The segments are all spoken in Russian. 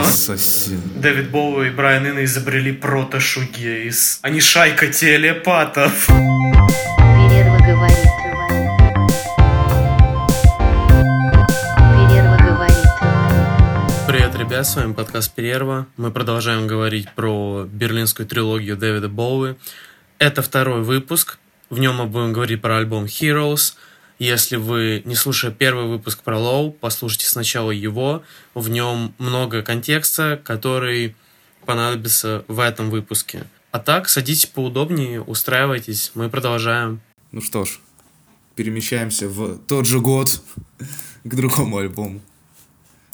Ассасин. Дэвид Боуи и Брайан Инна изобрели прото-шугейс. Они шайка телепатов. Перерва говорит. Ребят, с вами подкаст Перерва. Мы продолжаем говорить про берлинскую трилогию Дэвида Боуи. Это второй выпуск. В нем мы будем говорить про альбом Heroes. Если вы не слушали первый выпуск про Лоу, послушайте сначала его. В нем много контекста, который понадобится в этом выпуске. А так, садитесь поудобнее, устраивайтесь, мы продолжаем. Ну что ж, перемещаемся в тот же год к другому альбому.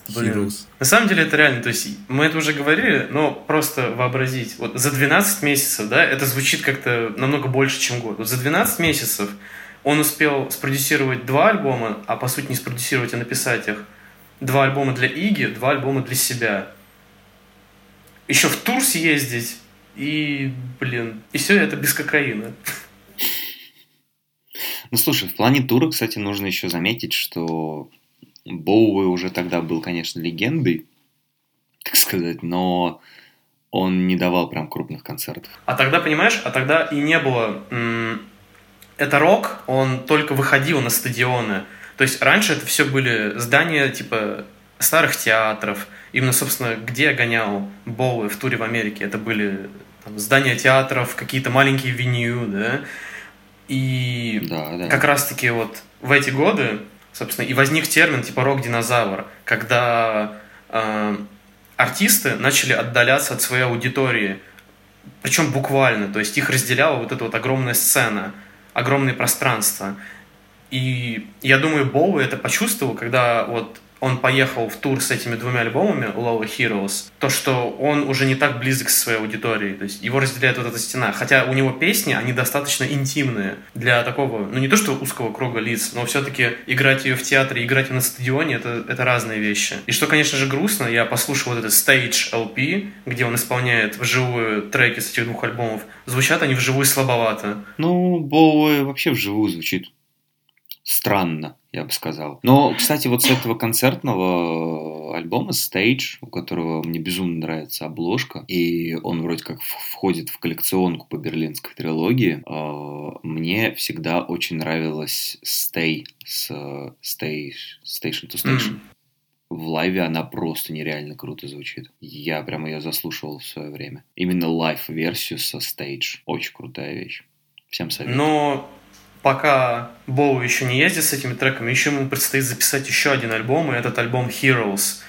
Блин. Heroes. На самом деле это реально, то есть мы это уже говорили, но просто вообразить. Вот за 12 месяцев, да, это звучит как-то намного больше, чем год. Вот за 12 месяцев он успел спродюсировать два альбома, а по сути не спродюсировать, а написать их. Два альбома для Иги, два альбома для себя. Еще в тур съездить, и, блин, и все это без кокаина. Ну, слушай, в плане тура, кстати, нужно еще заметить, что Боуи уже тогда был, конечно, легендой, так сказать, но он не давал прям крупных концертов. А тогда, понимаешь, а тогда и не было... м, Это рок, он только выходил на стадионы. То есть раньше это все были здания типа старых театров. Именно, собственно, где я гонял Боуи в туре в Америке. Это были там, здания театров, какие-то маленькие веню, да. И Да, да. как раз-таки вот в эти годы, собственно, и возник термин типа рок-динозавр, когда э, артисты начали отдаляться от своей аудитории, причем буквально, то есть их разделяла вот эта вот огромная сцена, огромное пространство. И я думаю, Боуи это почувствовал, когда вот он поехал в тур с этими двумя альбомами Low Heroes, то, что он уже не так близок со своей аудиторией, то есть его разделяет вот эта стена. Хотя у него песни, они достаточно интимные для такого, ну не то что узкого круга лиц, но все-таки играть ее в театре, играть ее на стадионе, это, это разные вещи. И что, конечно же, грустно, я послушал вот этот Stage LP, где он исполняет вживую треки с этих двух альбомов, звучат они вживую слабовато. Ну, Боуи вообще вживую звучит странно, я бы сказал. Но, кстати, вот с этого концертного альбома Stage, у которого мне безумно нравится обложка, и он вроде как входит в коллекционку по берлинской трилогии, э, мне всегда очень нравилась Stay с э, Stay, Station to Station. В live она просто нереально круто звучит. Я прям ее заслушивал в свое время. Именно live-версию со Stage. Очень крутая вещь. Всем советую. Но пока Боуи еще не ездит с этими треками, еще ему предстоит записать еще один альбом, и этот альбом Heroes.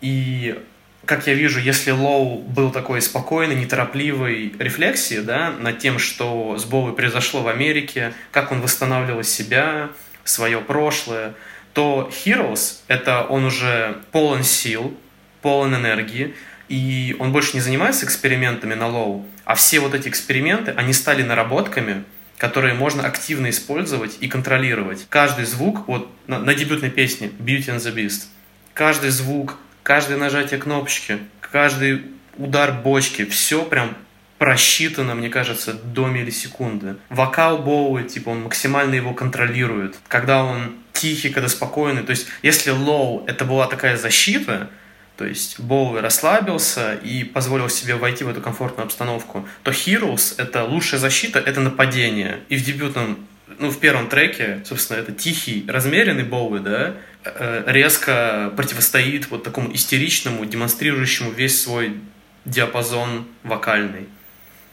И как я вижу, если Low был такой спокойной, неторопливой рефлексии, да, над тем, что с Боуи произошло в Америке, как он восстанавливал себя, свое прошлое, то Heroes — это он уже полон сил, полон энергии, и он больше не занимается экспериментами на Low, а все вот эти эксперименты, они стали наработками, которые можно активно использовать и контролировать. Каждый звук, вот на, на дебютной песне Beauty and the Beast, каждый звук, каждое нажатие кнопочки, каждый удар бочки, все прям просчитано, мне кажется, до миллисекунды. Вокал Боуи, типа, он максимально его контролирует. Когда он тихий, когда спокойный. То есть, если Low это была такая защита, то есть Боуи расслабился и позволил себе войти в эту комфортную обстановку, то Heroes — это лучшая защита, это нападение. И в дебютном, ну, в первом треке, собственно, это тихий, размеренный Боуи, да, э, резко противостоит вот такому истеричному, демонстрирующему весь свой диапазон вокальный.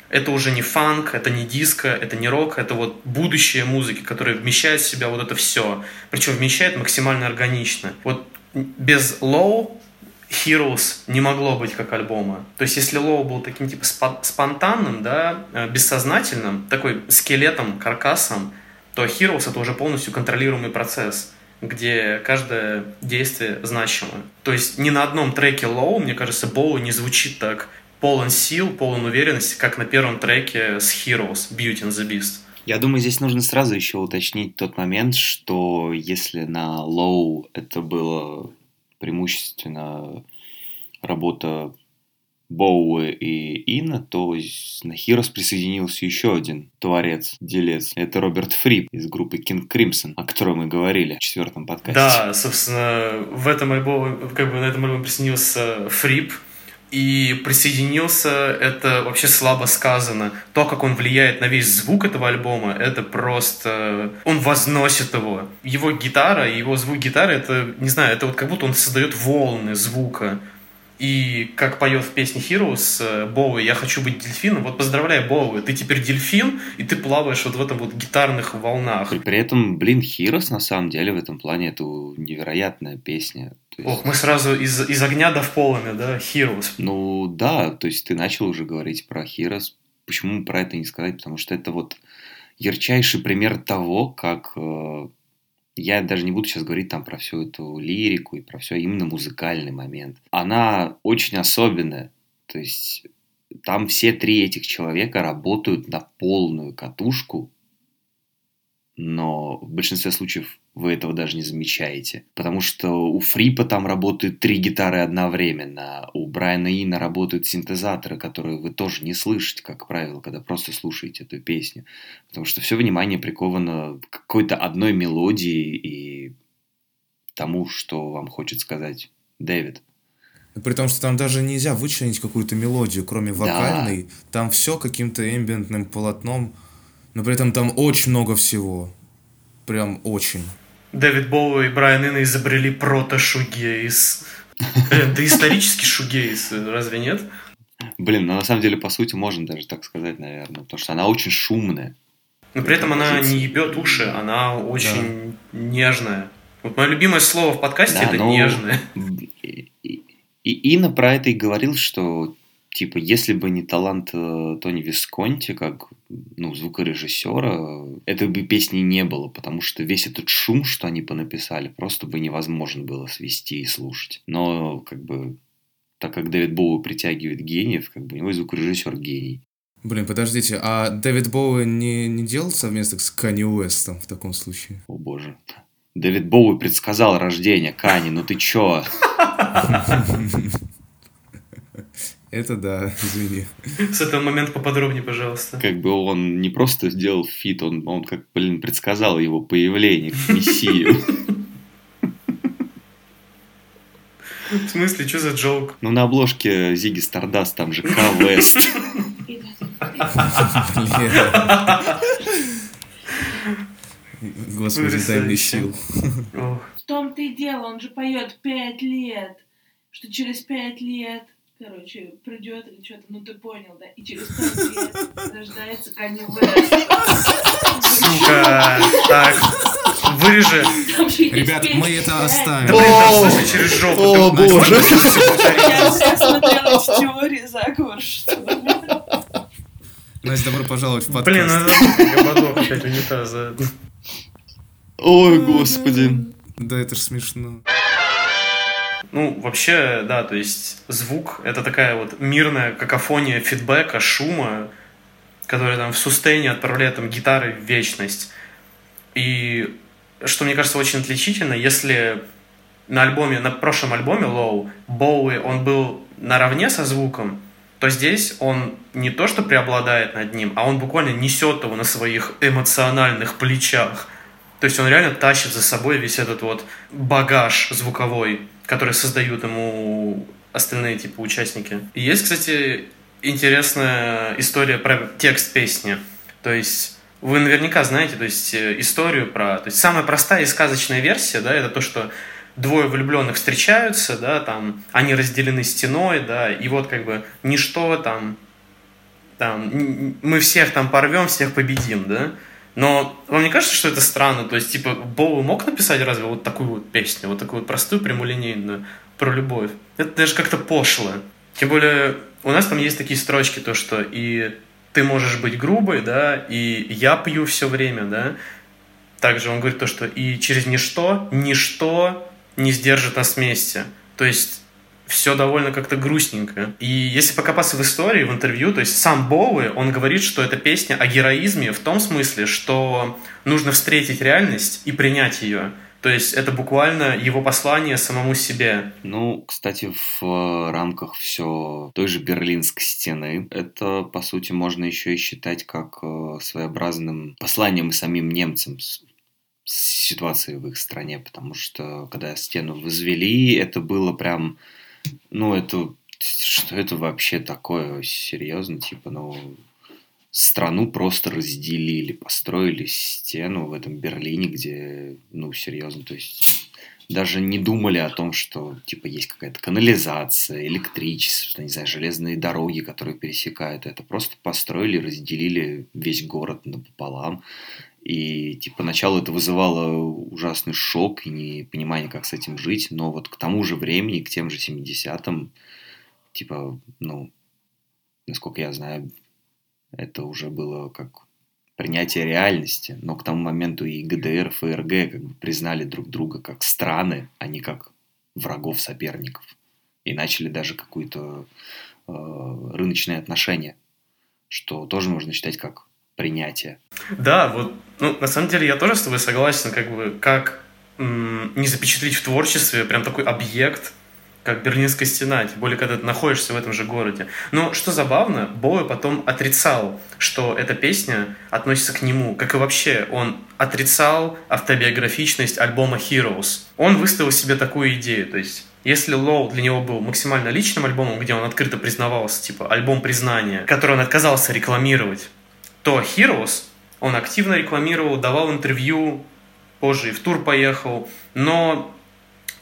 Это уже не фанк, это не диско, это не рок, это вот будущее музыки, которая вмещает в себя вот это все. Причем вмещает максимально органично. Вот без Low Heroes не могло быть как альбома. То есть, если Low был таким типа спонтанным, да, э, бессознательным, такой скелетом, каркасом, то Heroes это уже полностью контролируемый процесс где каждое действие значимо. То есть ни на одном треке Low, мне кажется, Боу не звучит так полон сил, полон уверенности, как на первом треке с Heroes, Beauty and the Beast. Я думаю, здесь нужно сразу еще уточнить тот момент, что если на Low это было преимущественно работа Боуэ и Инна, то на Heroes присоединился еще один творец, делец. Это Роберт Фрип из группы King Crimson, о которой мы говорили в четвертом подкасте. Да, собственно, в этом альбоме, как бы на этом альбоме присоединился Фрип, и присоединился, это вообще слабо сказано. То, как он влияет на весь звук этого альбома, это просто... Он возносит его. Его гитара, его звук гитары, это, не знаю, это вот как будто он создает волны звука. И как поет в песне Heroes э, Боуи «Я хочу быть дельфином». Вот поздравляю, Боуи, ты теперь дельфин, и ты плаваешь вот в этом вот гитарных волнах. При, при этом, блин, Heroes на самом деле в этом плане это невероятная песня. Есть... Ох, мы сразу из, из огня до в да, Heroes. Ну да, то есть ты начал уже говорить про Heroes. Почему про это не сказать? Потому что это вот ярчайший пример того, как э, я даже не буду сейчас говорить там про всю эту лирику и про все, именно музыкальный момент. Она очень особенная. То есть там все три этих человека работают на полную катушку, но в большинстве случаев вы этого даже не замечаете. Потому что у Фрипа там работают три гитары одновременно, у Брайана Ина работают синтезаторы, которые вы тоже не слышите, как правило, когда просто слушаете эту песню. Потому что все внимание приковано к какой-то одной мелодии и тому, что вам хочет сказать Дэвид. При том, что там даже нельзя вычленить какую-то мелодию, кроме вокальной. Да. Там все каким-то эмбиентным полотном, но при этом там очень много всего. Прям очень. Дэвид Боуи и Брайан Инна изобрели прото-шугейс. Это исторический шугейс, разве нет? Блин, ну на самом деле, по сути, можно даже так сказать, наверное, потому что она очень шумная. Но при этом она не ебет уши, она очень да. нежная. Вот мое любимое слово в подкасте да, это но... нежное. И Инна про это и говорил, что типа, если бы не талант э, Тони Висконти, как ну, звукорежиссера, этой бы песни не было, потому что весь этот шум, что они понаписали, просто бы невозможно было свести и слушать. Но, как бы, так как Дэвид Боуи притягивает гениев, как бы у него звукорежиссер гений. Блин, подождите, а Дэвид Боуи не, не делал совместно с Канни Уэстом в таком случае? О боже. Дэвид Боуи предсказал рождение Канье, ну ты чё? Это да, извини. С этого момента поподробнее, пожалуйста. Как бы он не просто сделал фит, он, он как, блин, предсказал его появление как Мессию. В смысле, что за joke? Ну, на обложке Ziggy Stardust, там же K. West. Господи, дай мне сил. В том-то и дело, он же поет пять лет, что через пять лет короче, придет или что-то, ну ты понял, да? И через пять лет рождается Канни Сука, так, вырежи. Ребят, мы это оставим. Да, блин, там слушай через жопу. О, боже. Я смотрела в теории заговор, что Настя, добро пожаловать в подкаст. Блин, я подох опять унитаза. Ой, господи. Да это ж смешно. Ну, вообще, да, то есть звук — это такая вот мирная какофония фидбэка, шума, который там в сустейне отправляет там гитары в вечность. И что мне кажется очень отличительно, если на альбоме, на прошлом альбоме Low Боуи, он был наравне со звуком, то здесь он не то что преобладает над ним, а он буквально несет его на своих эмоциональных плечах. То есть он реально тащит за собой весь этот вот багаж звуковой которые создают ему остальные типа участники. И есть, кстати, интересная история про текст песни. То есть вы наверняка знаете, то есть э, историю про, то есть самая простая и сказочная версия, да, это то, что двое влюбленных встречаются, да, там они разделены стеной, да, и вот как бы ничто там, там мы всех там порвем, всех победим, да. Но вам не кажется, что это странно? То есть, типа, Боу мог написать разве вот такую вот песню, вот такую вот простую, прямолинейную, про любовь? Это даже как-то пошло. Тем более, у нас там есть такие строчки, то, что и ты можешь быть грубой, да, и я пью все время, да. Также он говорит то, что и через ничто, ничто не сдержит нас вместе. То есть все довольно как-то грустненько. И если покопаться в истории, в интервью, то есть сам Боуи, он говорит, что это песня о героизме в том смысле, что нужно встретить реальность и принять ее. То есть это буквально его послание самому себе. Ну, кстати, в э, рамках все той же Берлинской стены, это, по сути, можно еще и считать как э, своеобразным посланием и самим немцам ситуации в их стране, потому что когда стену возвели, это было прям, ну, это, что это вообще такое, серьезно, типа, ну, страну просто разделили, построили стену в этом Берлине, где, ну, серьезно, то есть даже не думали о том, что, типа, есть какая-то канализация, электричество, не знаю, железные дороги, которые пересекают это. Просто построили, разделили весь город напополам. И, типа, поначалу это вызывало ужасный шок и непонимание, как с этим жить. Но вот к тому же времени, к тем же 70-м, типа, ну, насколько я знаю, это уже было как принятие реальности, но к тому моменту и ГДР, и ФРГ как бы признали друг друга как страны, а не как врагов, соперников. И начали даже какое-то э, рыночное отношение, что тоже можно считать как принятие. Да, вот, ну, на самом деле я тоже с тобой согласен, как бы, как м- не запечатлить в творчестве прям такой объект, как Берлинская стена, тем более, когда ты находишься в этом же городе. Но что забавно, Боуи потом отрицал, что эта песня относится к нему, как и вообще он отрицал автобиографичность альбома Heroes. Он выставил себе такую идею, то есть если Лоу для него был максимально личным альбомом, где он открыто признавался, типа альбом признания, который он отказался рекламировать, то Heroes он активно рекламировал, давал интервью, позже и в тур поехал, но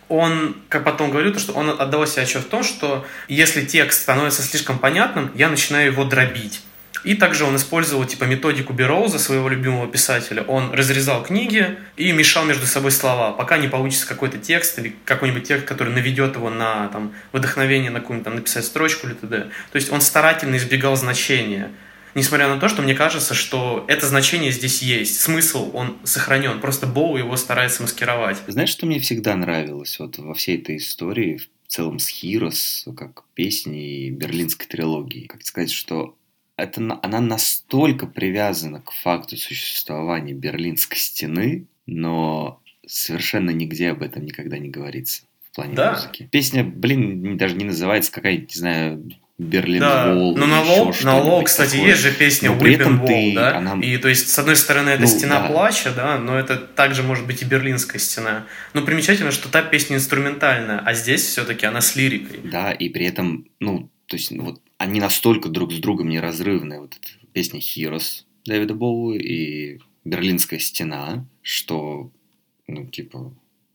он, как потом говорил, то, что он отдавал себе отчет в том, что если текст становится слишком понятным, я начинаю его дробить. И также он использовал типа методику Бероуза, своего любимого писателя. Он разрезал книги и мешал между собой слова, пока не получится какой-то текст или какой-нибудь текст, который наведет его на там, вдохновение на какую-нибудь там, написать строчку или т.д. То есть он старательно избегал значения. Несмотря на то, что мне кажется, что это значение здесь есть. Смысл, он сохранен. Просто Боу его старается маскировать. Знаешь, что мне всегда нравилось вот во всей этой истории, в целом с Хирос, как песни берлинской трилогии? Как сказать, что это, она настолько привязана к факту существования Берлинской стены, но совершенно нигде об этом никогда не говорится в плане да. музыки. Песня, блин, даже не называется какая-нибудь, не знаю, Берлин да. Wall. Но на Лоу, на Лоу, кстати, такое. есть же песня но Whip Wall, да? Она... И то есть, с одной стороны, это ну, стена да. плача, да, но это также может быть и берлинская стена. Но примечательно, что та песня инструментальная, а здесь все-таки она с лирикой. Да, и при этом, ну, то есть, ну, вот они настолько друг с другом неразрывны. Вот эта песня Heroes Дэвида Боуи и Берлинская стена, что, ну, типа,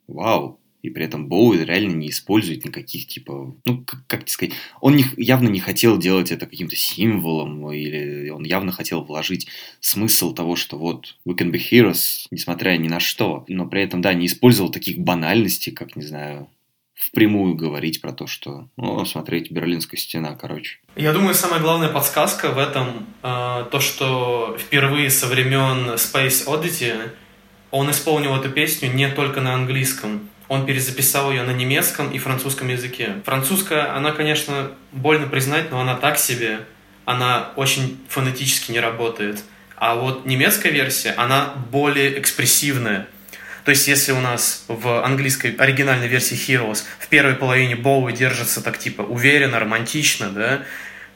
вау, и при этом Боуи реально не использует никаких, типа, ну, как, как сказать, он не, явно не хотел делать это каким-то символом, или он явно хотел вложить смысл того, что вот, we can be heroes, несмотря ни на что, но при этом, да, не использовал таких банальностей, как, не знаю, впрямую говорить про то, что, ну, смотреть, Берлинская стена, короче. Я думаю, самая главная подсказка в этом э, то, что впервые со времен Space Oddity он исполнил эту песню не только на английском, он перезаписал ее на немецком и французском языке. Французская, она, конечно, больно признать, но она так себе. Она очень фонетически не работает. А вот немецкая версия, она более экспрессивная. То есть, если у нас в английской оригинальной версии Heroes в первой половине Боуи держится так типа уверенно, романтично, да,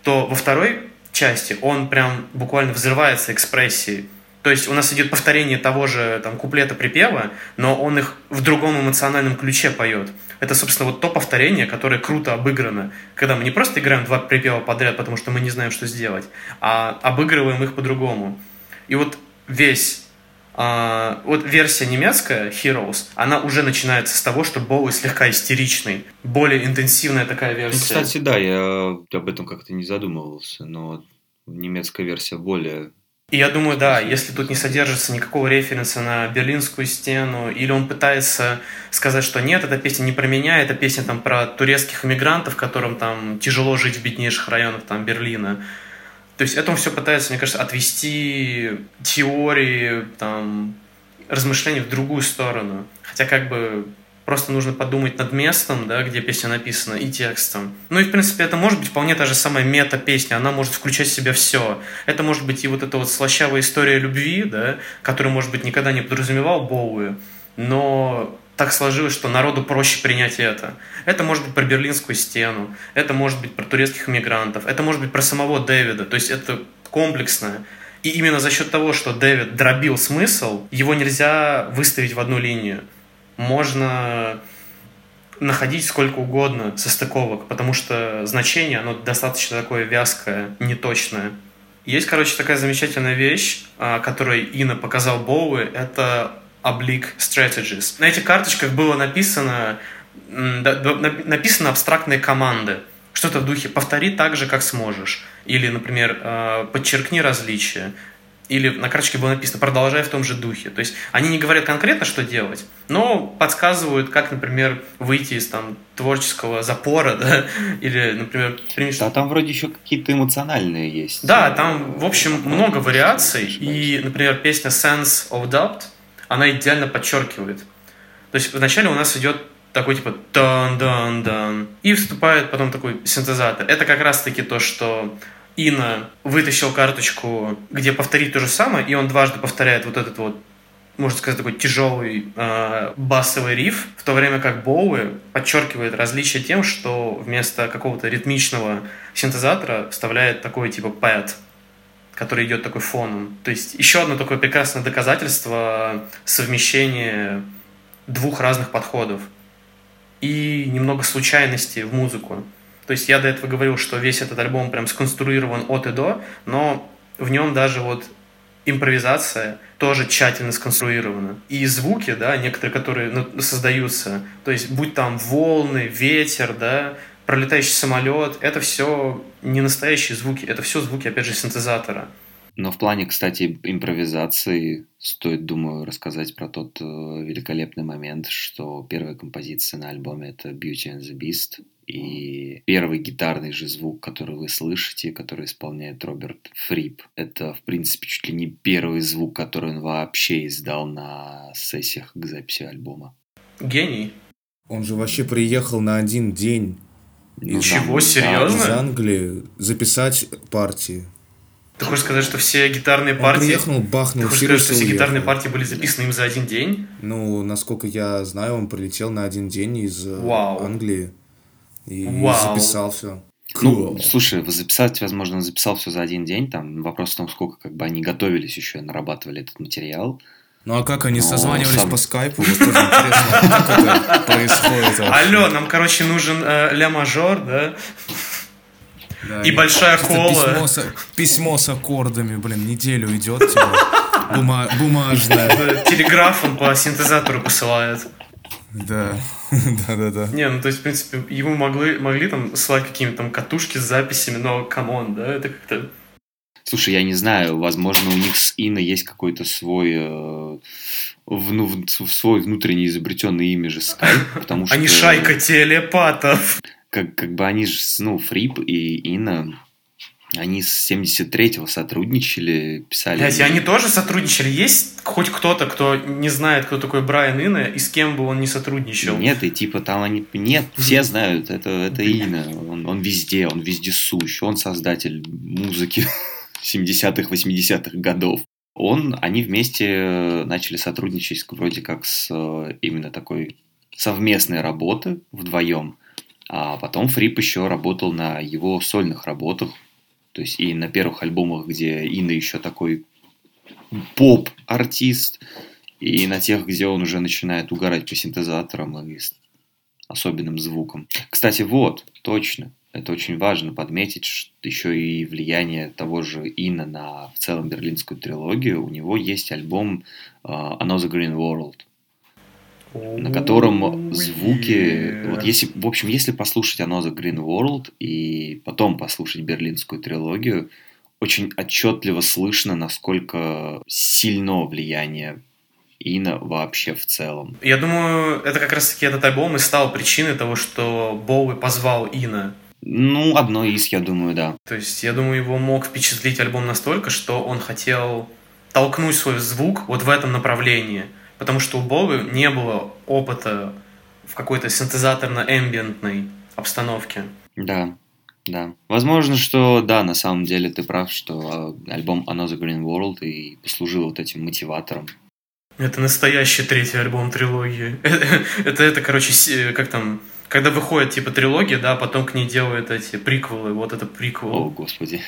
то во второй части он прям буквально взрывается экспрессией. То есть у нас идет повторение того же там, куплета припева, но он их в другом эмоциональном ключе поет. Это, собственно, вот то повторение, которое круто обыграно. Когда мы не просто играем два припева подряд, потому что мы не знаем, что сделать, а обыгрываем их по-другому. И вот весь а, вот версия немецкая, Heroes, она уже начинается с того, что Боуи слегка истеричный. Более интенсивная такая ну, версия. Кстати, да, я об этом как-то не задумывался, но немецкая версия более и я думаю, да, если тут не содержится никакого референса на Берлинскую стену, или он пытается сказать, что нет, эта песня не про меня, эта песня там про турецких иммигрантов, которым там тяжело жить в беднейших районах там Берлина. То есть это он все пытается, мне кажется, отвести теории, там, размышления в другую сторону. Хотя как бы Просто нужно подумать над местом, да, где песня написана, и текстом. Ну и, в принципе, это может быть вполне та же самая мета-песня. Она может включать в себя все. Это может быть и вот эта вот слащавая история любви, да, которую, может быть, никогда не подразумевал Боуи. но так сложилось, что народу проще принять это. Это может быть про Берлинскую стену, это может быть про турецких иммигрантов, это может быть про самого Дэвида. То есть это комплексное. И именно за счет того, что Дэвид дробил смысл, его нельзя выставить в одну линию. Можно находить сколько угодно состыковок, потому что значение, оно достаточно такое вязкое, неточное. Есть, короче, такая замечательная вещь, а, которую Ина показал Боуи, это Oblique Strategies. На этих карточках было написано, написано абстрактные команды. Что-то в духе «повтори так же, как сможешь». Или, например, а, «подчеркни различия» или на карточке было написано «продолжай в том же духе». То есть они не говорят конкретно, что делать, но подсказывают, как, например, выйти из там творческого запора, да, или, например, примешь... Да, там вроде еще какие-то эмоциональные есть. Да, там, в общем, много вариаций, и, например, песня «Sense of Doubt», она идеально подчеркивает. То есть вначале у нас идет такой типа дан дан дан и вступает потом такой синтезатор. Это как раз-таки то, что Ина вытащил карточку, где повторить то же самое, и он дважды повторяет вот этот вот можно сказать, такой тяжелый э, басовый риф, в то время как Боуи подчеркивает различие тем, что вместо какого-то ритмичного синтезатора вставляет такой типа пэт, который идет такой фоном. То есть еще одно такое прекрасное доказательство совмещения двух разных подходов и немного случайности в музыку. То есть я до этого говорил, что весь этот альбом прям сконструирован от и до, но в нем даже вот импровизация тоже тщательно сконструирована. И звуки, да, некоторые, которые ну, создаются, то есть будь там волны, ветер, да, пролетающий самолет, это все не настоящие звуки, это все звуки, опять же, синтезатора. Но в плане, кстати, импровизации стоит, думаю, рассказать про тот э, великолепный момент, что первая композиция на альбоме это Beauty and the Beast, и первый гитарный же звук, который вы слышите, который исполняет Роберт Фрип, это, в принципе, чуть ли не первый звук, который он вообще издал на сессиях к записи альбома. Гений. Он же вообще приехал на один день. Ну, Чего, серьезно? Из Англии записать партии. Ты хочешь сказать, что все гитарные он партии... приехал, бахнул, Ты хочешь сказать, что все уехал. гитарные партии были записаны им за один день? Ну, насколько я знаю, он прилетел на один день из э, Вау. Англии и Вау. записал все. Cool. Ну, слушай, записать, возможно, он записал все за один день. Там вопрос в том, сколько как бы они готовились еще, нарабатывали этот материал. Ну а как они Но созванивались сам... по скайпу? Вот тоже интересно, как это происходит. Алло, нам, короче, нужен э, ля мажор, да? Да, и большая кола. Письмо с, письмо с аккордами, блин, неделю идет, типа, бума, бумажное. Телеграфом по синтезатору посылает. Да, да, да, да. Не, ну то есть, в принципе, ему могли, могли там слать какие-то там катушки с записями, но come on, да, это как-то... Слушай, я не знаю, возможно, у них с Ино есть какой-то свой, э, вну, свой внутренний изобретенный имидж Skype, потому что... Они шайка телепатов как, как бы они же, ну, Фрипп и Ино, они с 73-го сотрудничали, писали... Блять, и они тоже сотрудничали? Есть хоть кто-то, кто не знает, кто такой Брайан Инна, и с кем бы он не сотрудничал? Нет, и типа там они... Нет, все знают, это, это Инна. Он, он везде, он везде сущ. Он создатель музыки 70-х, 80-х годов. Он, они вместе начали сотрудничать вроде как с э, именно такой совместной работы вдвоем – а потом Фрип еще работал на его сольных работах. То есть и на первых альбомах, где Инна еще такой поп-артист, и на тех, где он уже начинает угорать по синтезаторам и особенным звуком. Кстати, вот, точно, это очень важно подметить, что еще и влияние того же Инна на в целом берлинскую трилогию. У него есть альбом uh, Another Green World на котором звуки, вот если, в общем, если послушать Another Green World и потом послушать берлинскую трилогию, очень отчетливо слышно, насколько сильно влияние Ина вообще в целом. Я думаю, это как раз-таки этот альбом и стал причиной того, что Боуи позвал Ина. Ну, одно из, я думаю, да. То есть, я думаю, его мог впечатлить альбом настолько, что он хотел толкнуть свой звук вот в этом направлении – потому что у Бога не было опыта в какой-то синтезаторно-эмбиентной обстановке. Да, да. Возможно, что да, на самом деле ты прав, что а, альбом Another Green World и послужил вот этим мотиватором. Это настоящий третий альбом трилогии. Это, это, короче, с- как там, когда выходит типа трилогия, да, потом к ней делают эти приквелы. Вот это О, приквел. господи.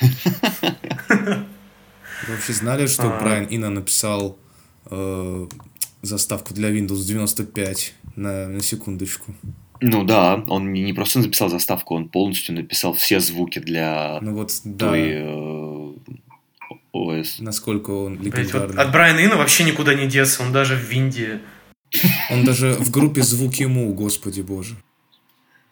Вы вообще знали, что А. Брайан Ина написал э, заставку для Windows 95 на, на секундочку? Ну да, он не просто записал заставку, он полностью написал все звуки для Ну вот, да, той э, ОС. Блять, насколько он вот легендарный. от Брайана Ина вообще никуда не деться, он даже в Винде. Он даже в группе «Звуки Му», господи боже.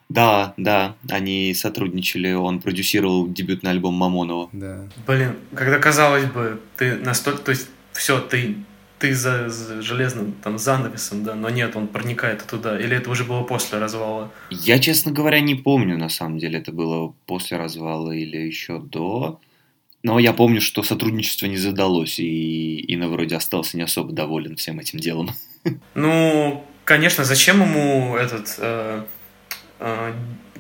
Да, да, они сотрудничали, он продюсировал дебютный альбом Мамонова. Да. Блин, когда казалось бы, ты настолько, то есть, все, ты, ты за, за железным там занавесом, да, но нет, он проникает туда. Или это уже было после развала? Я, честно говоря, не помню, на самом деле, это было после развала или еще до. Но я помню, что сотрудничество не задалось, и Инна вроде остался не особо доволен всем этим делом. Ну, конечно, зачем ему этот э, э,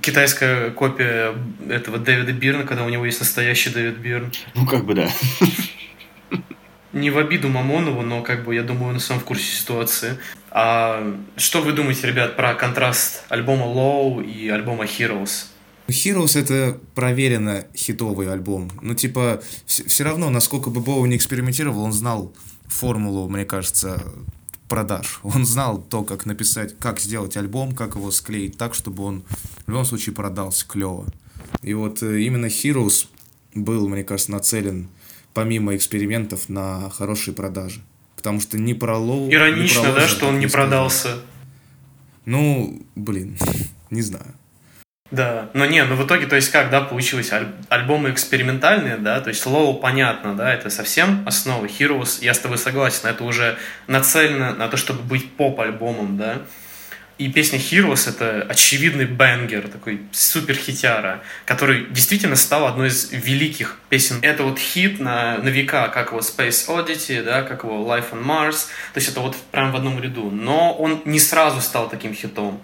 китайская копия этого Дэвида Бирна, когда у него есть настоящий Дэвид Бирн? Ну, как бы да. Не в обиду Мамонову, но как бы я думаю, он сам в курсе ситуации. А что вы думаете, ребят, про контраст альбома Low и альбома Heroes? Heroes это проверенно хитовый альбом. Ну, типа, все равно, насколько бы Боу не экспериментировал, он знал формулу, мне кажется, продаж. Он знал то, как написать, как сделать альбом, как его склеить так, чтобы он в любом случае продался клево. И вот э, именно Heroes был, мне кажется, нацелен помимо экспериментов на хорошие продажи. Потому что ни про Лоу... ни Иронично, про да, Лоджер что он не сказал. продался. Ну, блин, не знаю. Да, но не, ну в итоге, то есть как, да, получилось аль- альбомы экспериментальные, да, то есть Low, понятно, да, это совсем основа, Heroes, я с тобой согласен, это уже нацелено на то, чтобы быть поп-альбомом, да, и песня Heroes это очевидный бенгер, такой супер хитяра, который действительно стал одной из великих песен. Это вот хит на, на века, как его Space Oddity, да, как его Life on Mars, то есть это вот прям в одном ряду, но он не сразу стал таким хитом.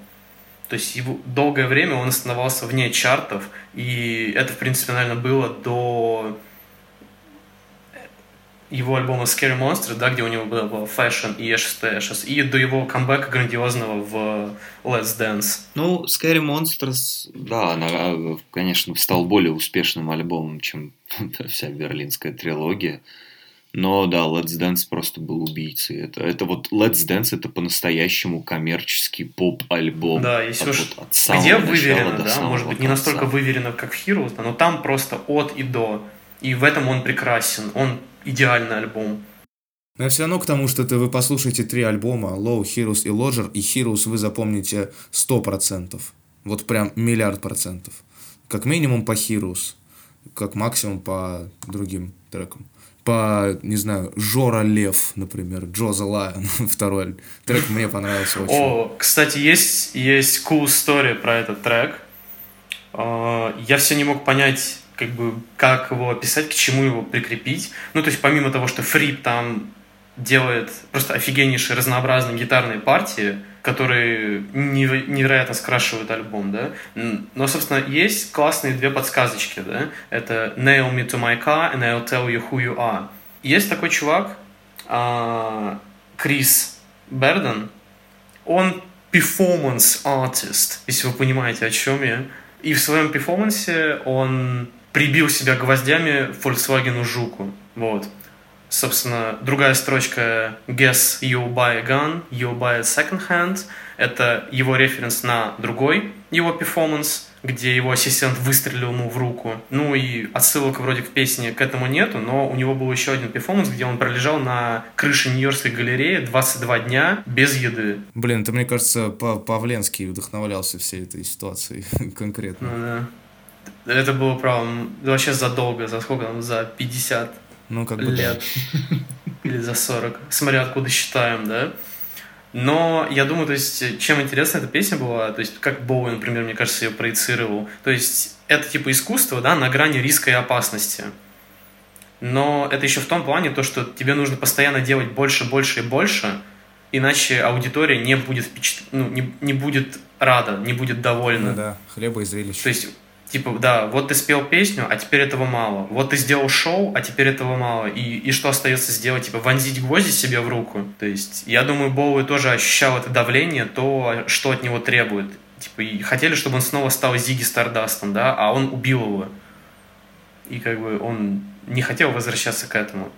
То есть его, долгое время он оставался вне чартов, и это, в принципе, наверное, было до его альбома Scary Monster, да, где у него было Fashion и Ashes Ashes, и до его камбэка грандиозного в Let's Dance. Ну, Scary Monsters, да, она, э, конечно, стал более успешным альбомом, чем вся берлинская трилогия. Но да, Let's Dance просто был убийцей. Это, это вот Let's Dance это по-настоящему коммерческий поп-альбом. Да, если От- уж вот от самого Где выверено, до да, самого может быть, не конца. настолько выверено, как в Heroes, но там просто от и до. И в этом он прекрасен, он идеальный альбом. Но все равно к тому, что это вы послушаете три альбома, Low, Heroes и Lodger, и Heroes вы запомните 100%. Вот прям миллиард процентов. Как минимум по Heroes, как максимум по другим трекам. По, не знаю, Жора Лев, например, Джо the Lion, второй трек мне понравился очень. О, кстати, есть, есть cool story про этот трек. А, Я все не мог понять, как бы, как его описать, к чему его прикрепить. Ну, то есть, помимо того, что Фрип там делает просто офигеннейшие разнообразные гитарные партии, которые неверо- невероятно скрашивают альбом, да. Но, собственно, есть классные две подсказочки, да. Это Nail me to my car and I'll tell you who you are. Есть такой чувак, а, Крис Берден, он performance artist, если вы понимаете, о чем я. И в своем перформансе он прибил себя гвоздями Volkswagen Жуку. Вот. Собственно, другая строчка Guess you buy a gun, you buy a second hand. Это его референс на другой его перформанс, где его ассистент выстрелил ему в руку. Ну и отсылок вроде к песне к этому нету, но у него был еще один перформанс, где он пролежал на крыше Нью-Йоркской галереи 22 дня без еды. Блин, это, мне кажется, Па- Павленский вдохновлялся всей этой ситуацией конкретно. Ну да. Это было, правда, вообще задолго, за сколько там, за 50 Ну, как бы лет. Или за 40. Смотря откуда считаем, да? Но я думаю, то есть, чем интересна эта песня была, то есть, как Боуи, например, мне кажется, ее проецировал. То есть, это типа искусство, да, на грани риска и опасности. Но это еще в том плане, то, что тебе нужно постоянно делать больше, больше и больше, иначе аудитория не будет, впечат- ну, не, не будет рада, не будет довольна. Ну да, хлеба и зрелищ. То есть Типа, да, вот ты спел песню, а теперь этого мало. Вот ты сделал шоу, а теперь этого мало. И, и что остается сделать? Типа, вонзить гвозди себе в руку. То есть, я думаю, Боуи тоже ощущал это давление, то, что от него требует. Типа, и хотели, чтобы он снова стал Зиги Стардастом, да, а он убил его. И как бы он не хотел возвращаться к этому.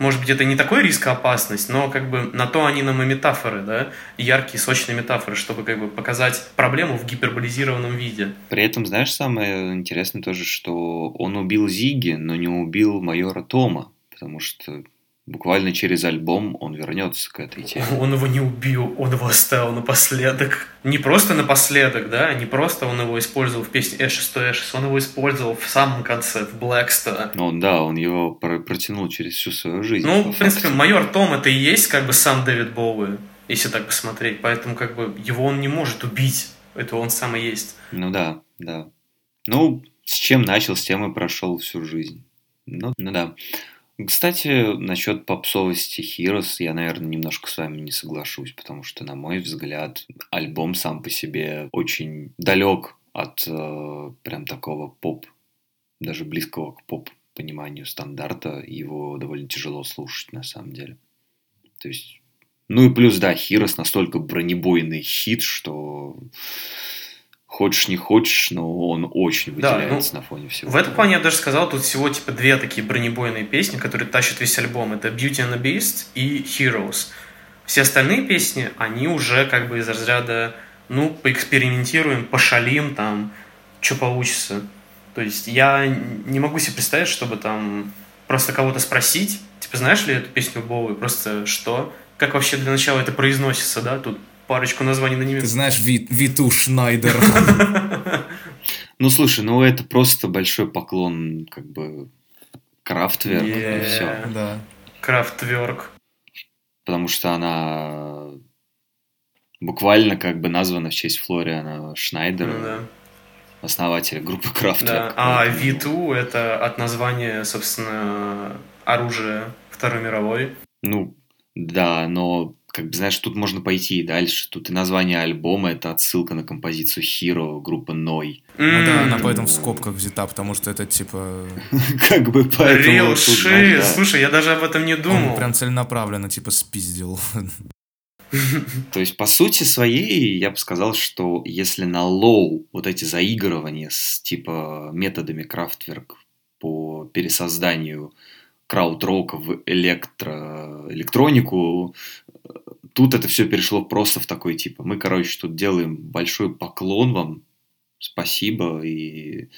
Может быть, это не такой риск и опасность, но как бы на то они нам и метафоры, да, яркие, сочные метафоры, чтобы как бы показать проблему в гиперболизированном виде. При этом, знаешь, самое интересное тоже, что он убил Зиги, но не убил майора Тома, потому что буквально через альбом он вернется к этой теме. Он его не убил, он его оставил напоследок. Не просто напоследок, да, не просто он его использовал в песне Ashes to Ashes, он его использовал в самом конце, в Blackstar. Ну да, он его про- протянул через всю свою жизнь. Ну, в принципе, факту. майор Том это и есть как бы сам Дэвид Боуи, если так посмотреть. Поэтому как бы его он не может убить. Это он сам и есть. Ну да, да. Ну, с чем начал, с тем и прошел всю жизнь. Ну, ну да. Кстати, насчет попсовости Heroes я, наверное, немножко с вами не соглашусь, потому что, на мой взгляд, альбом сам по себе очень далек от э, прям такого поп, даже близкого к поп пониманию стандарта. Его довольно тяжело слушать, на самом деле. То есть, ну и плюс, да, Heroes настолько бронебойный хит, что хочешь не хочешь, но он очень Да, выделяется ну, на фоне всего. В этом плане я даже сказал, тут всего типа две такие бронебойные песни, которые тащат весь альбом. Это Beauty and the Beast и Heroes. Все остальные песни, они уже как бы из разряда, ну, поэкспериментируем, пошалим там, что получится. То есть я не могу себе представить, чтобы там просто кого-то спросить, типа, знаешь ли эту песню Боуи, просто что? Как вообще для начала это произносится, да? Тут парочку названий на Ты немецком. знаешь Ви- Виту Шнайдер. Ну, слушай, ну это просто большой поклон, как бы, Крафтверк, и все. Да. Крафтверк. Потому что она буквально как бы названа в честь Флориана Шнайдера, Ну да. основателя группы Да. Крафтверк. А Поэтому, V2 это от названия, собственно, оружия Второй мировой. Ну, да, но, как бы, знаешь, тут можно пойти и дальше. Тут и название альбома — это отсылка на композицию Hero группы Ной. Ну да, она поэтому в скобках взята, потому что это типа... Как бы поэтому... Real shit. Слушай, я даже об этом не Он думал. прям целенаправленно типа спиздил. То есть, по сути своей, я бы сказал, что если на Low вот эти заигрывания с типа методами Крафтверк по пересозданию краут-рока в электро... электронику, тут это все перешло просто в такой типа, мы, короче, тут делаем большой поклон вам, спасибо, и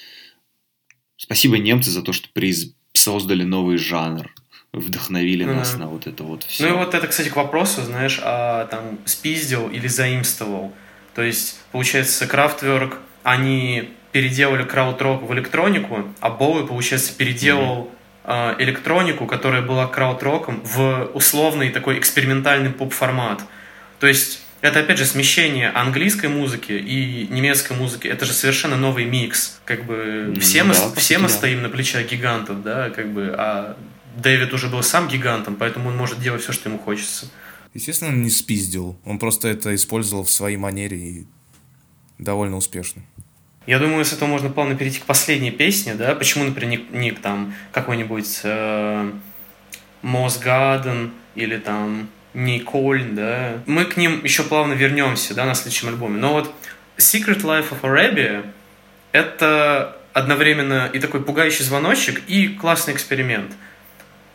спасибо немцы за то, что приз... создали новый жанр, вдохновили Ну нас на вот это вот все. Ну и вот это, кстати, к вопросу, знаешь, а там спиздил или заимствовал. То есть, получается, Крафтверк, они переделали крауд-рок в электронику, а Боуи, получается, переделал а, электронику, которая была крауд-роком, в условный такой экспериментальный поп-формат. То есть, это, опять же, смещение английской музыки и немецкой музыки. Это же совершенно новый микс. Как бы Ну все, мы, да, по все сути, мы да. стоим на плечах гигантов, да, как бы, а Дэвид уже был сам гигантом, поэтому он может делать все, что ему хочется. Естественно, он не спиздил. Он просто это использовал в своей манере и довольно успешно. Я думаю, с этого можно плавно перейти к последней песне, да? Почему, например, не, не там какой-нибудь э, Мосгаден или там Николь, да? Мы к ним еще плавно вернемся, да, на следующем альбоме. Но вот Secret Life of Arabia — это одновременно и такой пугающий звоночек, и классный эксперимент.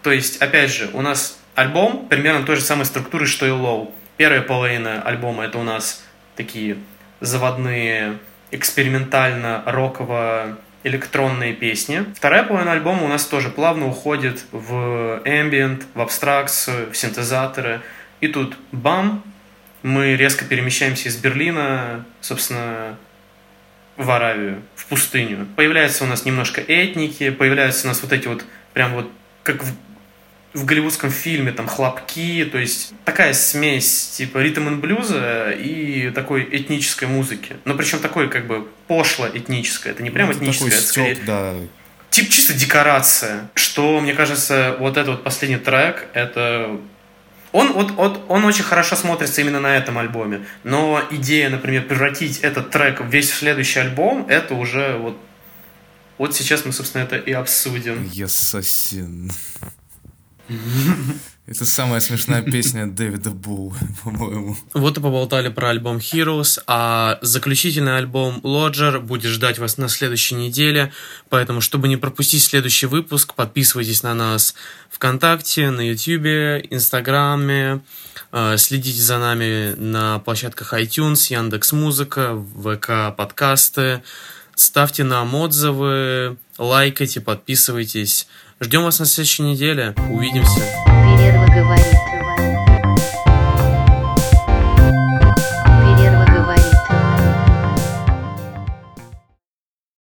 То есть, опять же, у нас альбом примерно той же самой структуры, что и Low. Первая половина альбома — это у нас такие заводные, экспериментально-роково-электронные песни. Вторая половина альбома у нас тоже плавно уходит в ambient, в абстракцию, в синтезаторы. И тут бам, мы резко перемещаемся из Берлина, собственно, в Аравию, в пустыню. Появляется у нас немножко этники, появляются у нас вот эти вот, прям вот, как в, в голливудском фильме, там, хлопки, то есть такая смесь, типа, ритм и блюза и такой этнической музыки. Но причем такой, как бы, пошло-этническое. Это не прям Ну, этническое, это скорее да. тип чисто декорация. Что, мне кажется, вот этот вот последний трек, это... Он, вот, вот, он очень хорошо смотрится именно на этом альбоме. Но идея, например, превратить этот трек весь в следующий альбом, это уже вот Вот сейчас мы, собственно, это и обсудим. Ясасин. Это самая смешная песня Дэвида Боу, по-моему. Вот и поболтали про альбом Heroes, а заключительный альбом Lodger будет ждать вас на следующей неделе, поэтому, чтобы не пропустить следующий выпуск, подписывайтесь на нас ВКонтакте, на Ютубе, Инстаграме, э, следите за нами на площадках iTunes, Яндекс Музыка, ВК подкасты, ставьте нам отзывы, лайкайте, подписывайтесь. Ждем вас на следующей неделе. Увидимся. Перерва говорит.